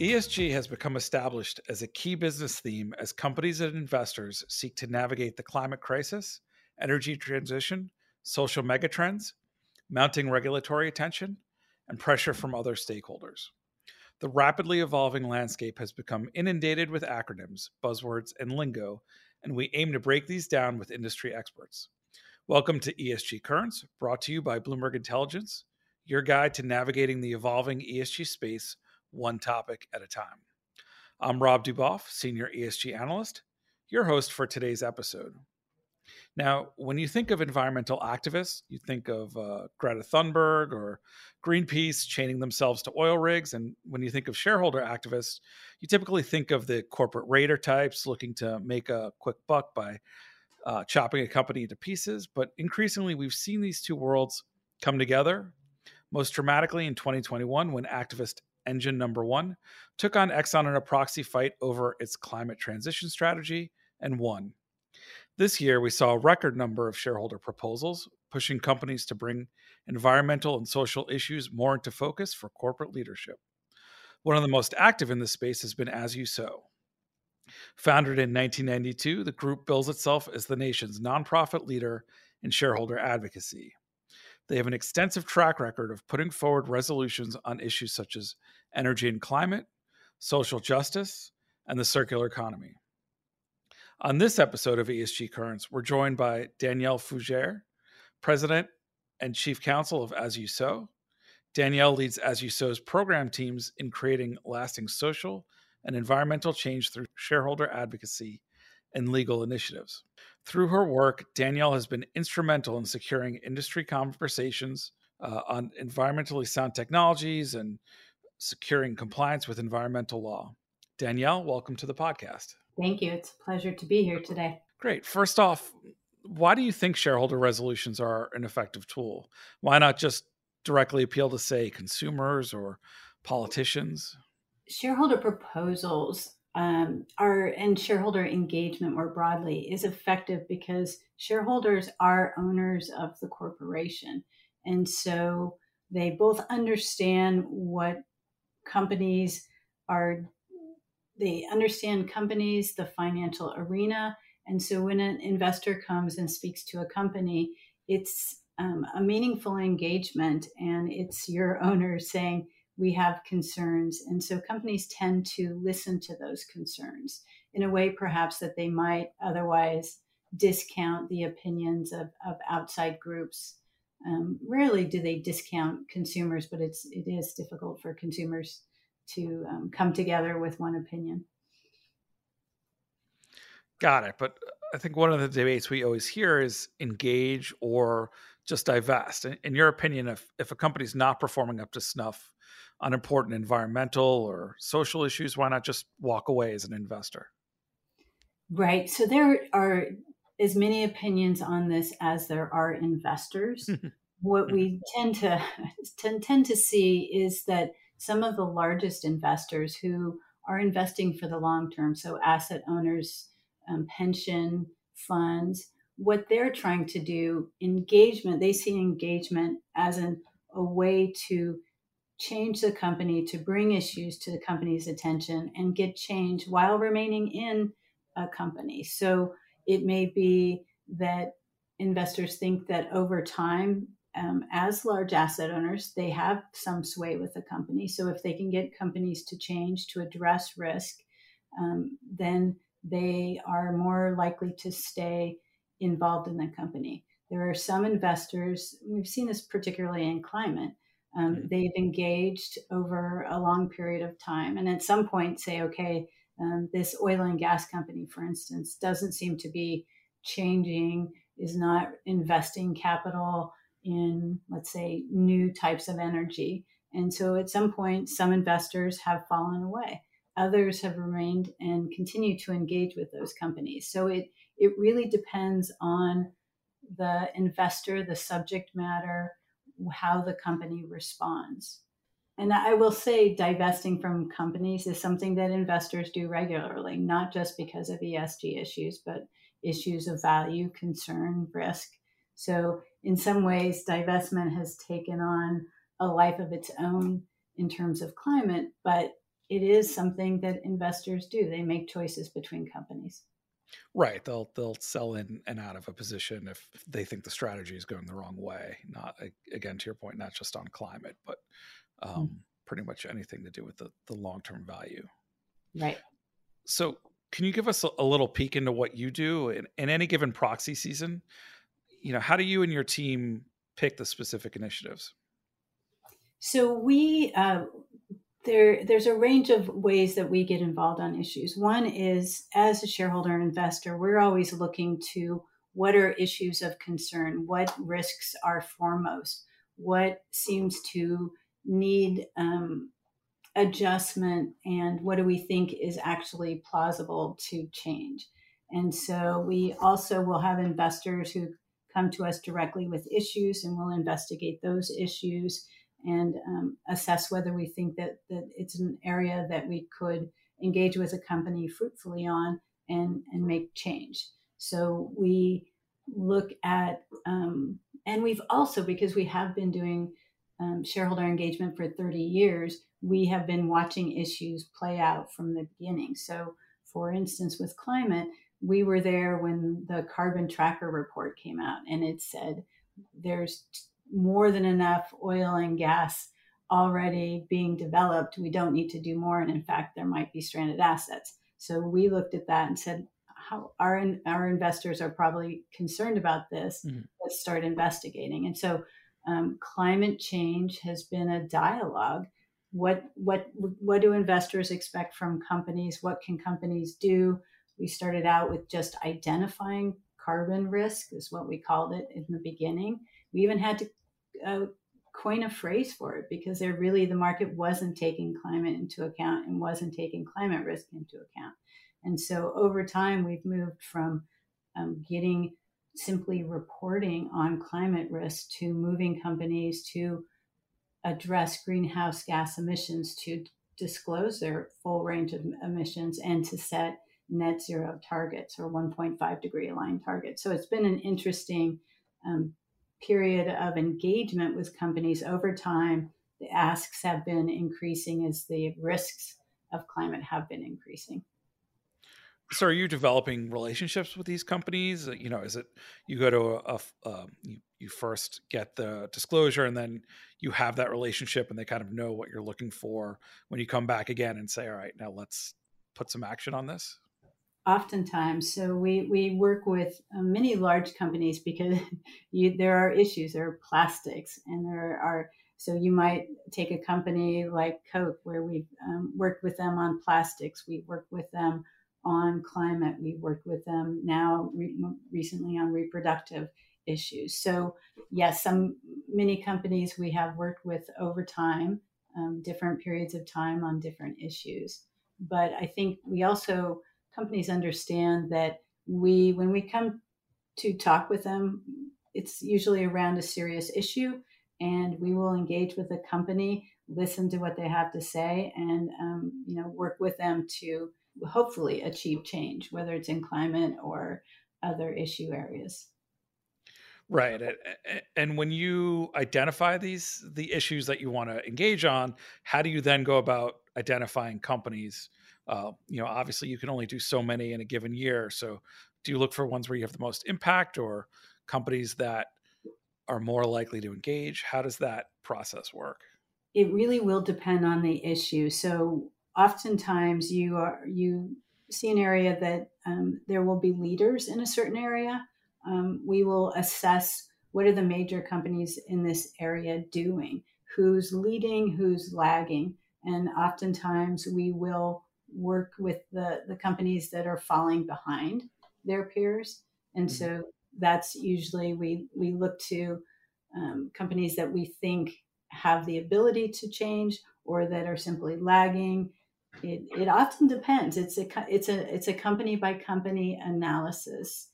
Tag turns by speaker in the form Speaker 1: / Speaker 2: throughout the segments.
Speaker 1: ESG has become established as a key business theme as companies and investors seek to navigate the climate crisis, energy transition, social megatrends, mounting regulatory attention, and pressure from other stakeholders. The rapidly evolving landscape has become inundated with acronyms, buzzwords, and lingo, and we aim to break these down with industry experts. Welcome to ESG Currents, brought to you by Bloomberg Intelligence, your guide to navigating the evolving ESG space one topic at a time. I'm Rob Du Boff, Senior ESG Analyst, your host for today's episode. Now, when you think of environmental activists, you think of uh, Greta Thunberg or Greenpeace chaining themselves to oil rigs. And when you think of shareholder activists, you typically think of the corporate raider types looking to make a quick buck by uh, chopping a company into pieces. But increasingly, we've seen these two worlds come together, most dramatically in 2021 when activist engine number one, took on Exxon in a proxy fight over its climate transition strategy and won. This year, we saw a record number of shareholder proposals, pushing companies to bring environmental and social issues more into focus for corporate leadership. One of the most active in this space has been As You Sow. Founded in 1992, the group bills itself as the nation's nonprofit leader in shareholder advocacy. They have an extensive track record of putting forward resolutions on issues such as energy and climate, social justice, and the circular economy. On this episode of ESG Currents, we're joined by Danielle Fugere, President and Chief Counsel of As You Sow. Danielle leads As You Sow's program teams in creating lasting social and environmental change through shareholder advocacy and legal initiatives. Through her work, Danielle has been instrumental in securing industry conversations uh, on environmentally sound technologies and securing compliance with environmental law. Danielle, welcome to the podcast.
Speaker 2: Thank you. It's a pleasure to be here today.
Speaker 1: Great. First off, why do you think shareholder resolutions are an effective tool? Why not just directly appeal to, say, consumers or politicians?
Speaker 2: Shareholder proposals um, are and shareholder engagement more broadly is effective because shareholders are owners of the corporation, and so they both understand what companies are. They understand companies, the financial arena, and so when an investor comes and speaks to a company, it's um, a meaningful engagement, and it's your owner saying we have concerns. And so companies tend to listen to those concerns in a way, perhaps, that they might otherwise discount the opinions of, of outside groups. Um, rarely do they discount consumers, but it's it is difficult for consumers to um, come together with one opinion.
Speaker 1: Got it. But I think one of the debates we always hear is engage or just divest. In, in your opinion, if if a company's not performing up to snuff, on important environmental or social issues, why not just walk away as an investor?
Speaker 2: Right. So there are as many opinions on this as there are investors. what we tend to tend, tend to see is that some of the largest investors who are investing for the long term, so asset owners, um, pension funds, what they're trying to do, engagement, they see engagement as an, a way to change the company to bring issues to the company's attention and get change while remaining in a company. So it may be that investors think that over time, um, as large asset owners, they have some sway with the company. So if they can get companies to change to address risk, um, then they are more likely to stay involved in the company. There are some investors, we've seen this particularly in climate, um, mm-hmm. they've engaged over a long period of time and at some point say, okay, um, this oil and gas company, for instance, doesn't seem to be changing, is not investing capital in, let's say, new types of energy. And so at some point, some investors have fallen away. Others have remained and continue to engage with those companies. So it, it really depends on the investor, the subject matter, how the company responds. And I will say, divesting from companies is something that investors do regularly, not just because of ESG issues, but issues of value, concern, risk. So, in some ways, divestment has taken on a life of its own in terms of climate, but it is something that investors do. They make choices between companies.
Speaker 1: Right. They'll they'll sell in and out of a position if they think the strategy is going the wrong way. Not again to your point, not just on climate, but um, mm. pretty much anything to do with the the long term value.
Speaker 2: Right.
Speaker 1: So, can you give us a, a little peek into what you do in, in any given proxy season? You know, how do you and your team pick the specific initiatives?
Speaker 2: So we uh, there there's a range of ways that we get involved on issues. One is as a shareholder investor, we're always looking to what are issues of concern, what risks are foremost, what seems to need um, adjustment, and what do we think is actually plausible to change. And so we also will have investors who come to us directly with issues, and we'll investigate those issues and um, assess whether we think that, that it's an area that we could engage with a company fruitfully on and, and make change. So we look at, um, and we've also, because we have been doing um, shareholder engagement for 30 years, we have been watching issues play out from the beginning. So, for instance, with climate, we were there when the carbon tracker report came out and it said there's more than enough oil and gas already being developed. We don't need to do more. And in fact, there might be stranded assets. So we looked at that and said, how our, our investors are probably concerned about this. Mm-hmm. Let's start investigating. And so um, climate change has been a dialogue. What, what, what do investors expect from companies? What can companies do? We started out with just identifying carbon risk, is what we called it in the beginning. We even had to uh, coin a phrase for it because they're really the market wasn't taking climate into account and wasn't taking climate risk into account. And so over time, we've moved from um, getting simply reporting on climate risk to moving companies to address greenhouse gas emissions, to disclose their full range of emissions, and to set net zero targets or 1.5 degree aligned targets. So it's been an interesting um, period of engagement with companies over time, the asks have been increasing as the risks of climate have been increasing.
Speaker 1: So, are you developing relationships with these companies? Uh, you know, is it you go to a, a um, you, you first get the disclosure, and then you have that relationship, and they kind of know what you're looking for when you come back again and say, "All right, now let's put some action on this."
Speaker 2: Oftentimes. So we, we work with uh, many large companies because you, there are issues. There are plastics, and there are so you might take a company like Coke, where we've um, worked with them on plastics. We work with them on climate. We work with them now re- recently on reproductive issues. So yes, some many companies we have worked with over time, um, different periods of time on different issues. But I think we also companies understand that we, when we come to talk with them, it's usually around a serious issue, and we will engage with the company, listen to what they have to say, and um, you know work with them to hopefully achieve change, whether it's in climate or other issue areas.
Speaker 1: Right. And when you identify these the issues that you want to engage on, how do you then go about identifying companies uh, you know, obviously you can only do so many in a given year. So do you look for ones where you have the most impact or companies that are more likely to engage? How does that process work?
Speaker 2: It really will depend on the issue. So oftentimes you are you see an area that um, there will be leaders in a certain area. Um, we will assess what are the major companies in this area doing, who's leading, who's lagging, and oftentimes we will work with the the companies that are falling behind their peers, and mm-hmm. so that's usually we we look to um, companies that we think have the ability to change or that are simply lagging. It, it often depends. It's a it's a it's a company by company analysis,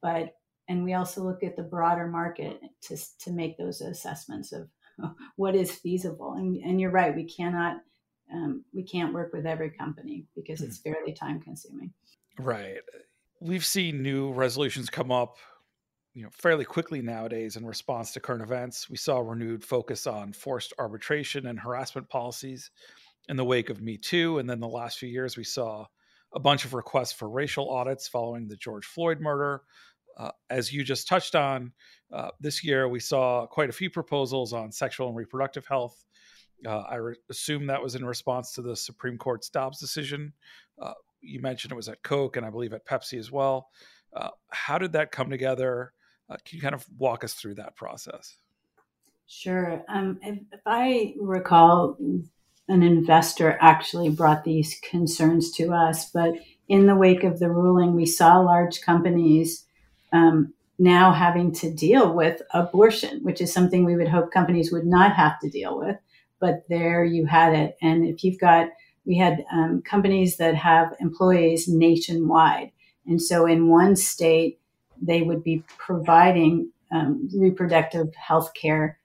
Speaker 2: but and we also look at the broader market to to make those assessments of what is feasible. And, and you're right, we cannot um, we can't work with every company because it's hmm. fairly time consuming.
Speaker 1: Right. We've seen new resolutions come up you know fairly quickly nowadays in response to current events. We saw renewed focus on forced arbitration and harassment policies in the wake of Me Too, and then the last few years we saw a bunch of requests for racial audits following the George Floyd murder. Uh, as you just touched on, uh, this year we saw quite a few proposals on sexual and reproductive health. Uh, I re- assume that was in response to the Supreme Court's Dobbs decision. Uh, you mentioned it was at Coke and I believe at Pepsi as well. Uh, how did that come together? Uh, can you kind of walk us through that process?
Speaker 2: Sure. Um, if, if, I recall, an investor actually brought these concerns to us, but in the wake of the ruling, we saw large companies um, now having to deal with abortion, which is something we would hope companies would not have to deal with. But there you had it. And if you've got, we had um, companies that have employees nationwide. And so in one state, they would be providing um, reproductive health care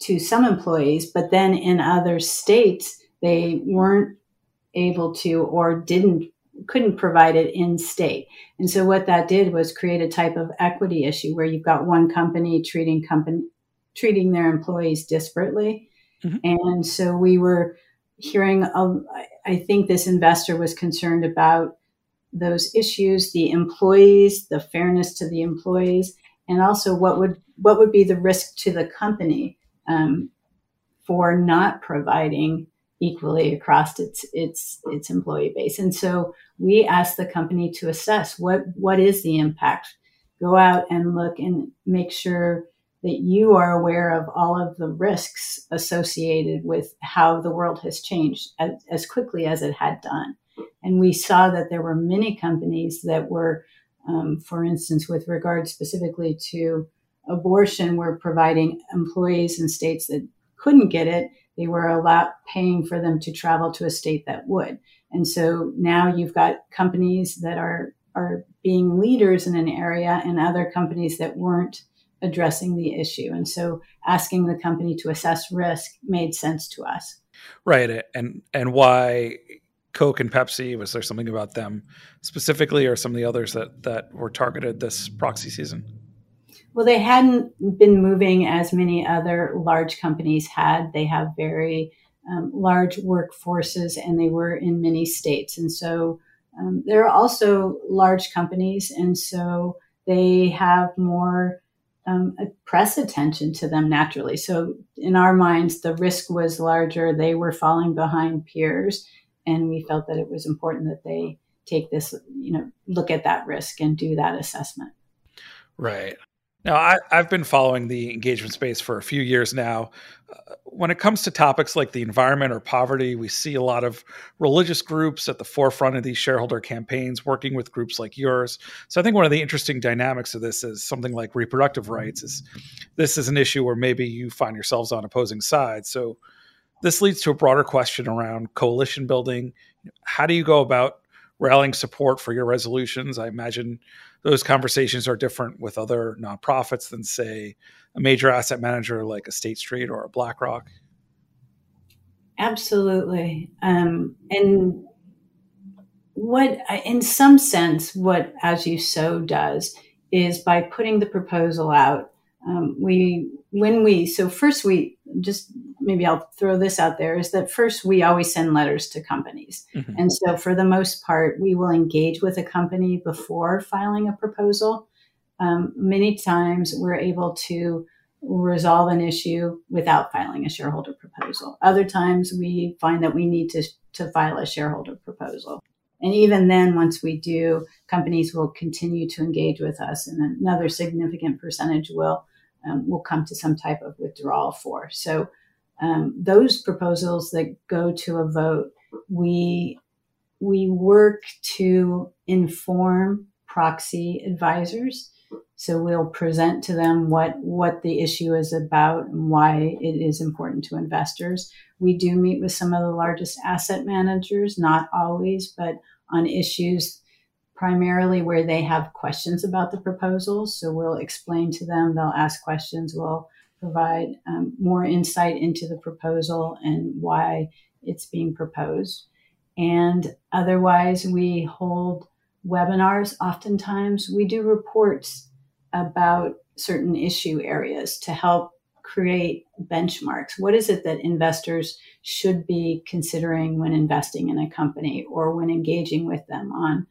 Speaker 2: to some employees, but then in other states, they weren't able to or didn't couldn't provide it in state. And so what that did was create a type of equity issue where you've got one company treating company treating their employees disparately. Mm-hmm. And so we were hearing I think this investor was concerned about those issues, the employees, the fairness to the employees, and also what would what would be the risk to the company um, for not providing equally across its its its employee base. And so we asked the company to assess what what is the impact. Go out and look and make sure that you are aware of all of the risks associated with how the world has changed as, as quickly as it had done. And we saw that there were many companies that were, um, for instance, with regard specifically to abortion, were providing employees in states that couldn't get it. They were allowed paying for them to travel to a state that would. And so now you've got companies that are are being leaders in an area and other companies that weren't addressing the issue. And so asking the company to assess risk made sense to us.
Speaker 1: Right. And and why Coke and Pepsi? Was there something about them specifically, or some of the others that that were targeted this proxy season?
Speaker 2: Well, they hadn't been moving as many other large companies had. They have very um, large workforces, and they were in many states, and so um, there are also large companies, and so they have more um, press attention to them naturally. So, in our minds, the risk was larger. They were falling behind peers, and we felt that it was important that they take this, you know, look at that risk and do that assessment.
Speaker 1: Right. Now, I, have been following the engagement space for a few years now. Uh, when it comes to topics like the environment or poverty, we see a lot of religious groups at the forefront of these shareholder campaigns, working with groups like yours. So, I think one of the interesting dynamics of this is something like reproductive rights. Is this is an issue where maybe you find yourselves on opposing sides. So, this leads to a broader question around coalition building. How do you go about rallying support for your resolutions? I imagine those conversations are different with other nonprofits than, say, a major asset manager like a State Street or a BlackRock.
Speaker 2: Absolutely. Um, and what, in some sense, what As You Sow does is by putting the proposal out, um, we when we so first we just maybe I'll throw this out there is that first we always send letters to companies. Mm-hmm. And so for the most part, we will engage with a company before filing a proposal. um, many times we're able to resolve an issue without filing a shareholder proposal. Other times we find that we need to, to file a shareholder proposal. And even then, once we do, companies will continue to engage with us, and another significant percentage will um, will come to some type of withdrawal for. So um, those proposals that go to a vote, we we work to inform proxy advisors. So we'll present to them what what the issue is about and why it is important to investors. We do meet with some of the largest asset managers, not always, but on issues primarily where they have questions about the proposals. So we'll explain to them, they'll ask questions, we'll provide um, more insight into the proposal and why it's being proposed. And otherwise, we hold webinars. Oftentimes, we do reports about certain issue areas to help create benchmarks. What is it that investors should be considering when investing in a company or when engaging with them on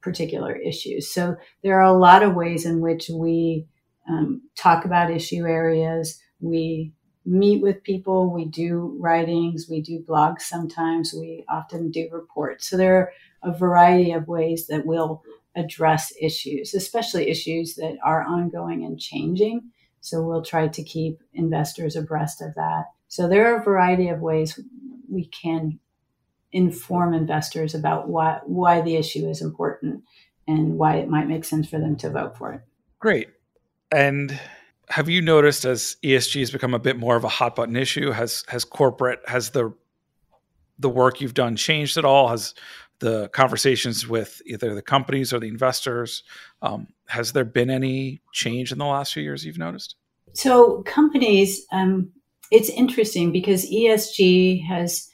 Speaker 2: particular issues? So, there are a lot of ways in which we um, talk about issue areas. We meet with people, we do writings, we do blogs sometimes, we often do reports. So there are a variety of ways that we'll address issues, especially issues that are ongoing and changing. So we'll try to keep investors abreast of that. So there are a variety of ways we can inform investors about why why the issue is important and why it might make sense for them to vote for it.
Speaker 1: Great. And have you noticed as ESG has become a bit more of a hot button issue? Has has corporate has the the work you've done changed at all? Has the conversations with either the companies or the investors um, has there been any change in the last few years you've noticed?
Speaker 2: So companies, um, it's interesting because ESG has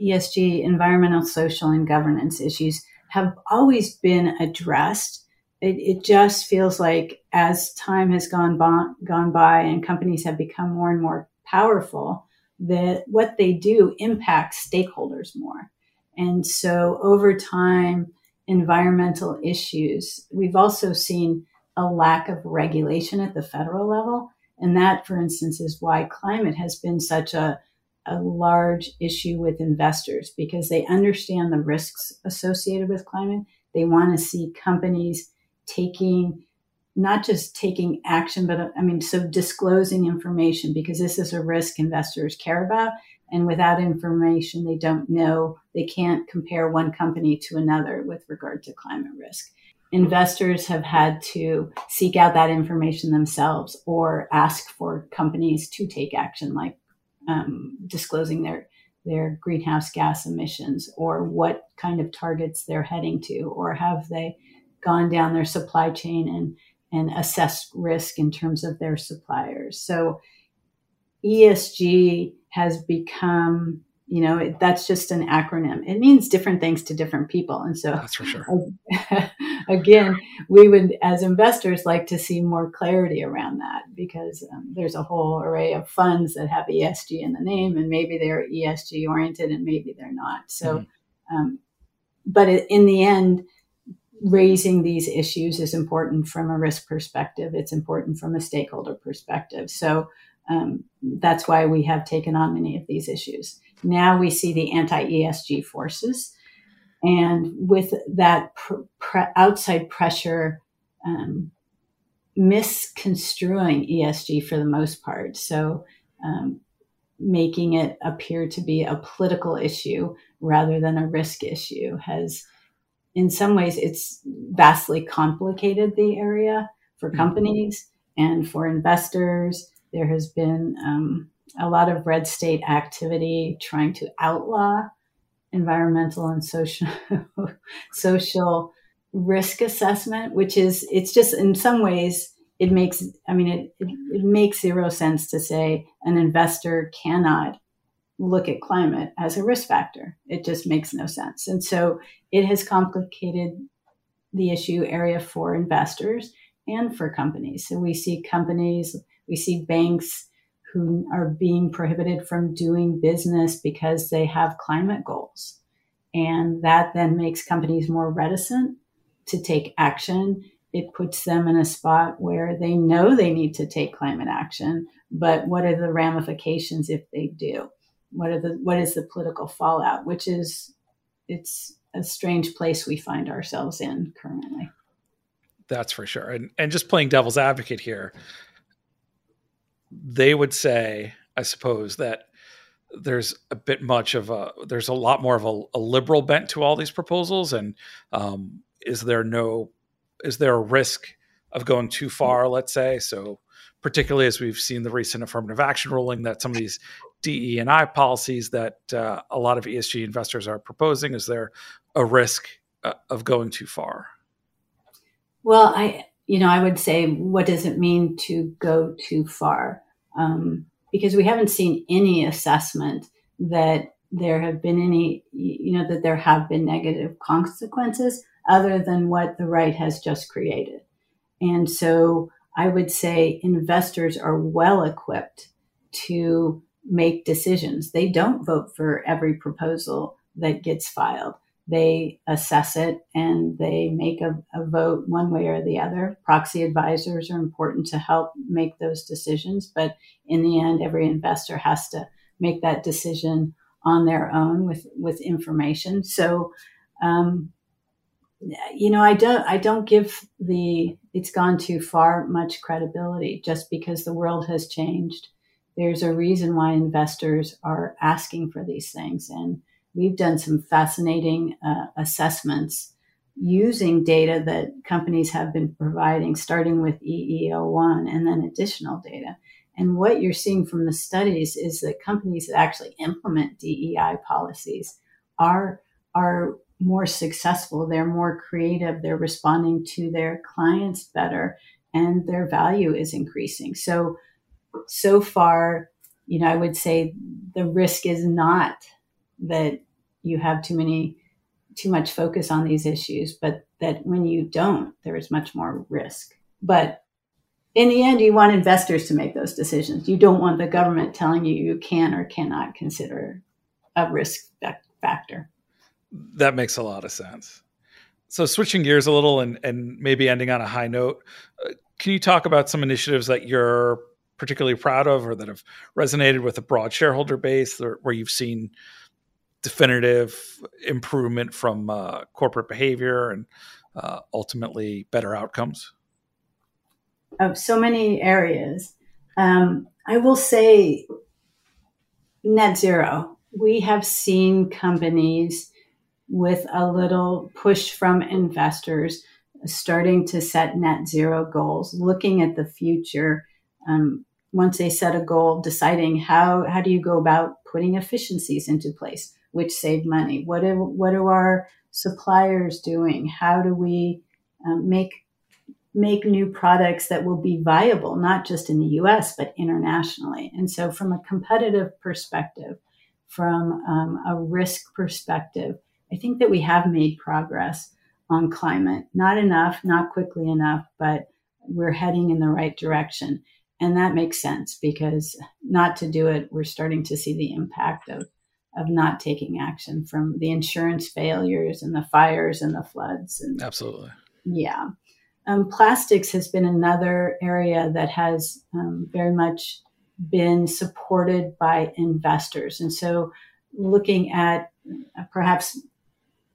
Speaker 2: ESG, environmental, social, and governance issues have always been addressed it, it just feels like as time has gone by, gone by and companies have become more and more powerful, that what they do impacts stakeholders more. And so over time, environmental issues, we've also seen a lack of regulation at the federal level. And that, for instance, is why climate has been such a, a large issue with investors because they understand the risks associated with climate. They want to see companies taking not just taking action, but I mean, so disclosing information because this is a risk investors care about. And without information, they don't know, they can't compare one company to another with regard to climate risk. Investors have had to seek out that information themselves or ask for companies to take action, like um, disclosing their their greenhouse gas emissions or what kind of targets they're heading to, or have they gone down their supply chain and and assessed risk in terms of their suppliers. So ESG has become, you know, that's just an acronym. It means different things to different people. And so
Speaker 1: that's for sure.
Speaker 2: again, we would, as investors, like to see more clarity around that because um, there's a whole array of funds that have ESG in the name, and maybe they're ESG oriented and maybe they're not. So, mm-hmm. um, but in the end, raising these issues is important from a risk perspective. It's important from a stakeholder perspective. So um, that's why we have taken on many of these issues. Now we see the anti ESG forces. And with that pr- pr- outside pressure, um, misconstruing ESG for the most part. So, um, making it appear to be a political issue rather than a risk issue has in some ways it's vastly complicated the area for mm-hmm. companies and for investors. There has been um, a lot of red state activity trying to outlaw environmental and social social risk assessment, which is it's just in some ways it makes I mean it, it, it makes zero sense to say an investor cannot look at climate as a risk factor. It just makes no sense. And so it has complicated the issue area for investors and for companies. So we see companies, we see banks who are being prohibited from doing business because they have climate goals. And that then makes companies more reticent to take action. It puts them in a spot where they know they need to take climate action, but what are the ramifications if they do? What are the what is the political fallout? Which is it's a strange place we find ourselves in currently.
Speaker 1: That's for sure. And and just playing devil's advocate here, they would say, I suppose, that there's a bit much of a there's a lot more of a, a liberal bent to all these proposals and um, is there no is there a risk of going too far let's say so particularly as we've seen the recent affirmative action ruling that some of these DE and I policies that uh, a lot of ESG investors are proposing? Is there a risk uh, of going too far?
Speaker 2: Well I you know I would say what does it mean to go too far? Um, because we haven't seen any assessment that there have been any, you know, that there have been negative consequences other than what the right has just created. And so I would say investors are well equipped to make decisions. They don't vote for every proposal that gets filed they assess it and they make a, a, vote one way or the other. Proxy advisors are important to help make those decisions, but in the end, every investor has to make that decision on their own with with information. So, um, you know, I don't I don't give the it's gone too far much credibility just because the world has changed. There's a reason why investors are asking for these things and we've done some fascinating uh, assessments using data that companies have been providing, starting with EEO1 and then additional data. And what you're seeing from the studies is that companies that actually implement DEI policies are, are more successful, they're more creative, they're responding to their clients better, and their value is increasing. So, so far, you know, I would say the risk is not that you have too many too much focus on these issues, but that when you don't, there is much more risk. But in the end, you want investors to make those decisions. You don't want the government telling you you can or cannot consider a risk factor.
Speaker 1: That makes a lot of sense. So, switching gears a little and, and maybe ending on a high note, uh, can you talk about some initiatives that you're particularly proud of or that have resonated with a broad shareholder base where you've seen definitive improvement from uh, corporate behavior and uh, ultimately better outcomes?
Speaker 2: Of so many areas. Um, I will say net zero. We have seen companies with a little push from investors starting to set net zero goals, looking at the future. Um, once they set a goal, deciding how, how do you go about putting efficiencies into place? which save money? What are, what are our suppliers doing? How do we um, make make new products that will be viable, not just in the US, but internationally? And so, from a competitive perspective, from um, a risk perspective, I think that we have made progress on climate. Not enough, not quickly enough, but we're heading in the right direction. And that makes sense because not to do it, we're starting to see the impact of of not taking action from the insurance failures and the fires and the floods and
Speaker 1: absolutely.
Speaker 2: Yeah. Um, plastics has been another area that has um, very much been supported by investors. And so looking at uh, perhaps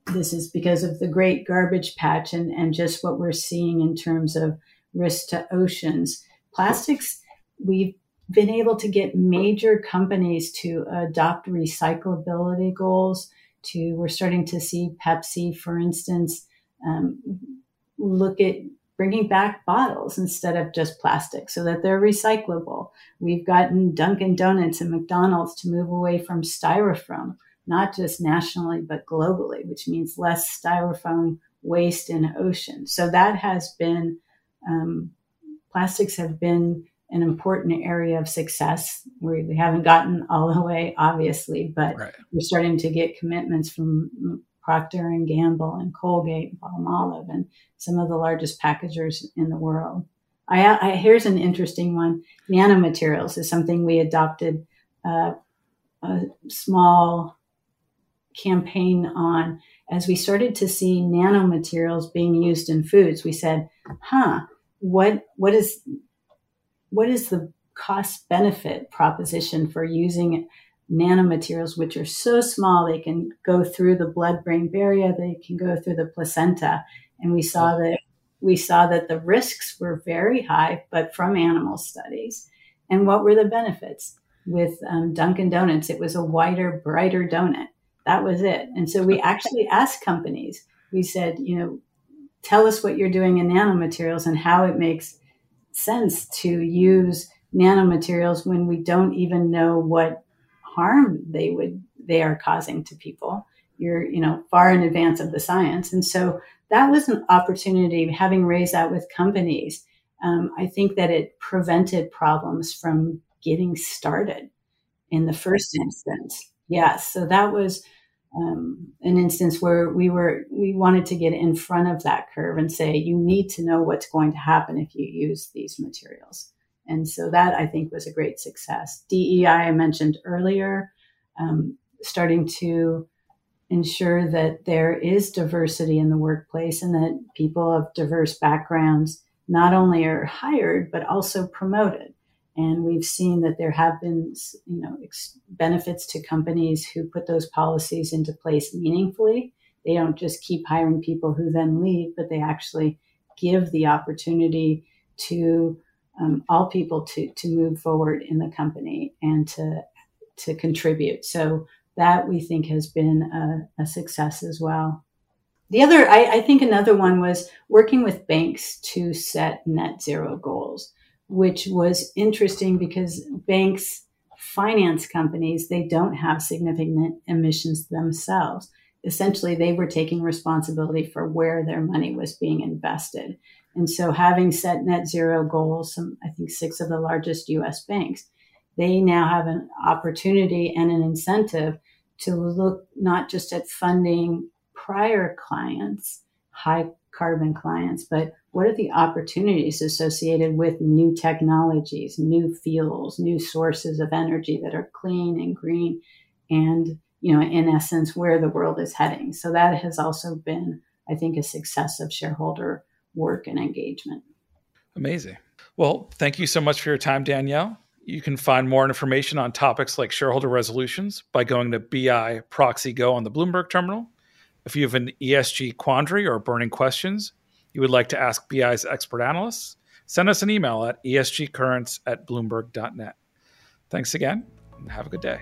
Speaker 2: this is because of the great garbage patch and, and just what we're seeing in terms of risk to oceans plastics we've been able to get major companies to adopt recyclability goals. To we're starting to see Pepsi, for instance, um, look at bringing back bottles instead of just plastic so that they're recyclable. We've gotten Dunkin' Donuts and McDonald's to move away from styrofoam, not just nationally, but globally, which means less styrofoam waste in oceans. So that has been, um, plastics have been an important area of success. We, we haven't gotten all the way, obviously, but right. we're starting to get commitments from Procter and Gamble and Colgate, and Palmolive, and some of the largest packagers in the world. I, I here's an interesting one. Nanomaterials is something we adopted uh, a small campaign on, as we started to see nanomaterials being used in foods, we said, huh, what what is what is the cost benefit proposition for using nanomaterials which are so small they can go through the blood brain barrier they can go through the placenta. And we saw that we saw that the risks were very high but from animal studies. And what were the benefits? With um, dunkin donuts it was a whiter brighter donut. That was it. And so we actually asked companies. We said you know tell us what you're doing in nanomaterials and how it makes sense to use nanomaterials when we don't even know what harm they would they are causing to people. You're you know far in advance of the science. And so that was an opportunity having raised that with companies um, i think that it prevented problems from getting started in the first instance. Yes so that was um, an instance where we were we wanted to get in front of that curve and say you need to know what's going to happen if you use these materials. And so that i think was a great success. Dei i mentioned earlier um, starting to ensure that there is diversity in the workplace and that people of diverse backgrounds not only are hired but also promoted and we've seen that there have been, you know, ex- benefits to companies who put those policies into place meaningfully. They don't just keep hiring people who then leave, but they actually give the opportunity to um, all people to to move forward in the company and to to contribute. So that we think has been a, a success as well. The other, I, I think, another one was working with banks to set net zero goals which was interesting because banks finance companies they don't have significant emissions themselves. Essentially they were taking responsibility for where their money was being invested. And so having set net zero goals some i think six of the largest us banks they now have an opportunity and an incentive to look not just at funding prior clients high carbon clients but what are the opportunities associated with new technologies, new fuels, new sources of energy that are clean and green, and you know, in essence, where the world is heading. So that has also been, I think, a success of shareholder work and engagement.
Speaker 1: Amazing. Well, thank you so much for your time, Danielle. You can find more information on topics like shareholder resolutions by going to BI Proxy Go on the Bloomberg terminal. If you have an ESG quandary or burning questions, you would like to ask BI's expert analysts, send us an email at esgcurrents at bloomberg.net. Thanks again, and have a good day.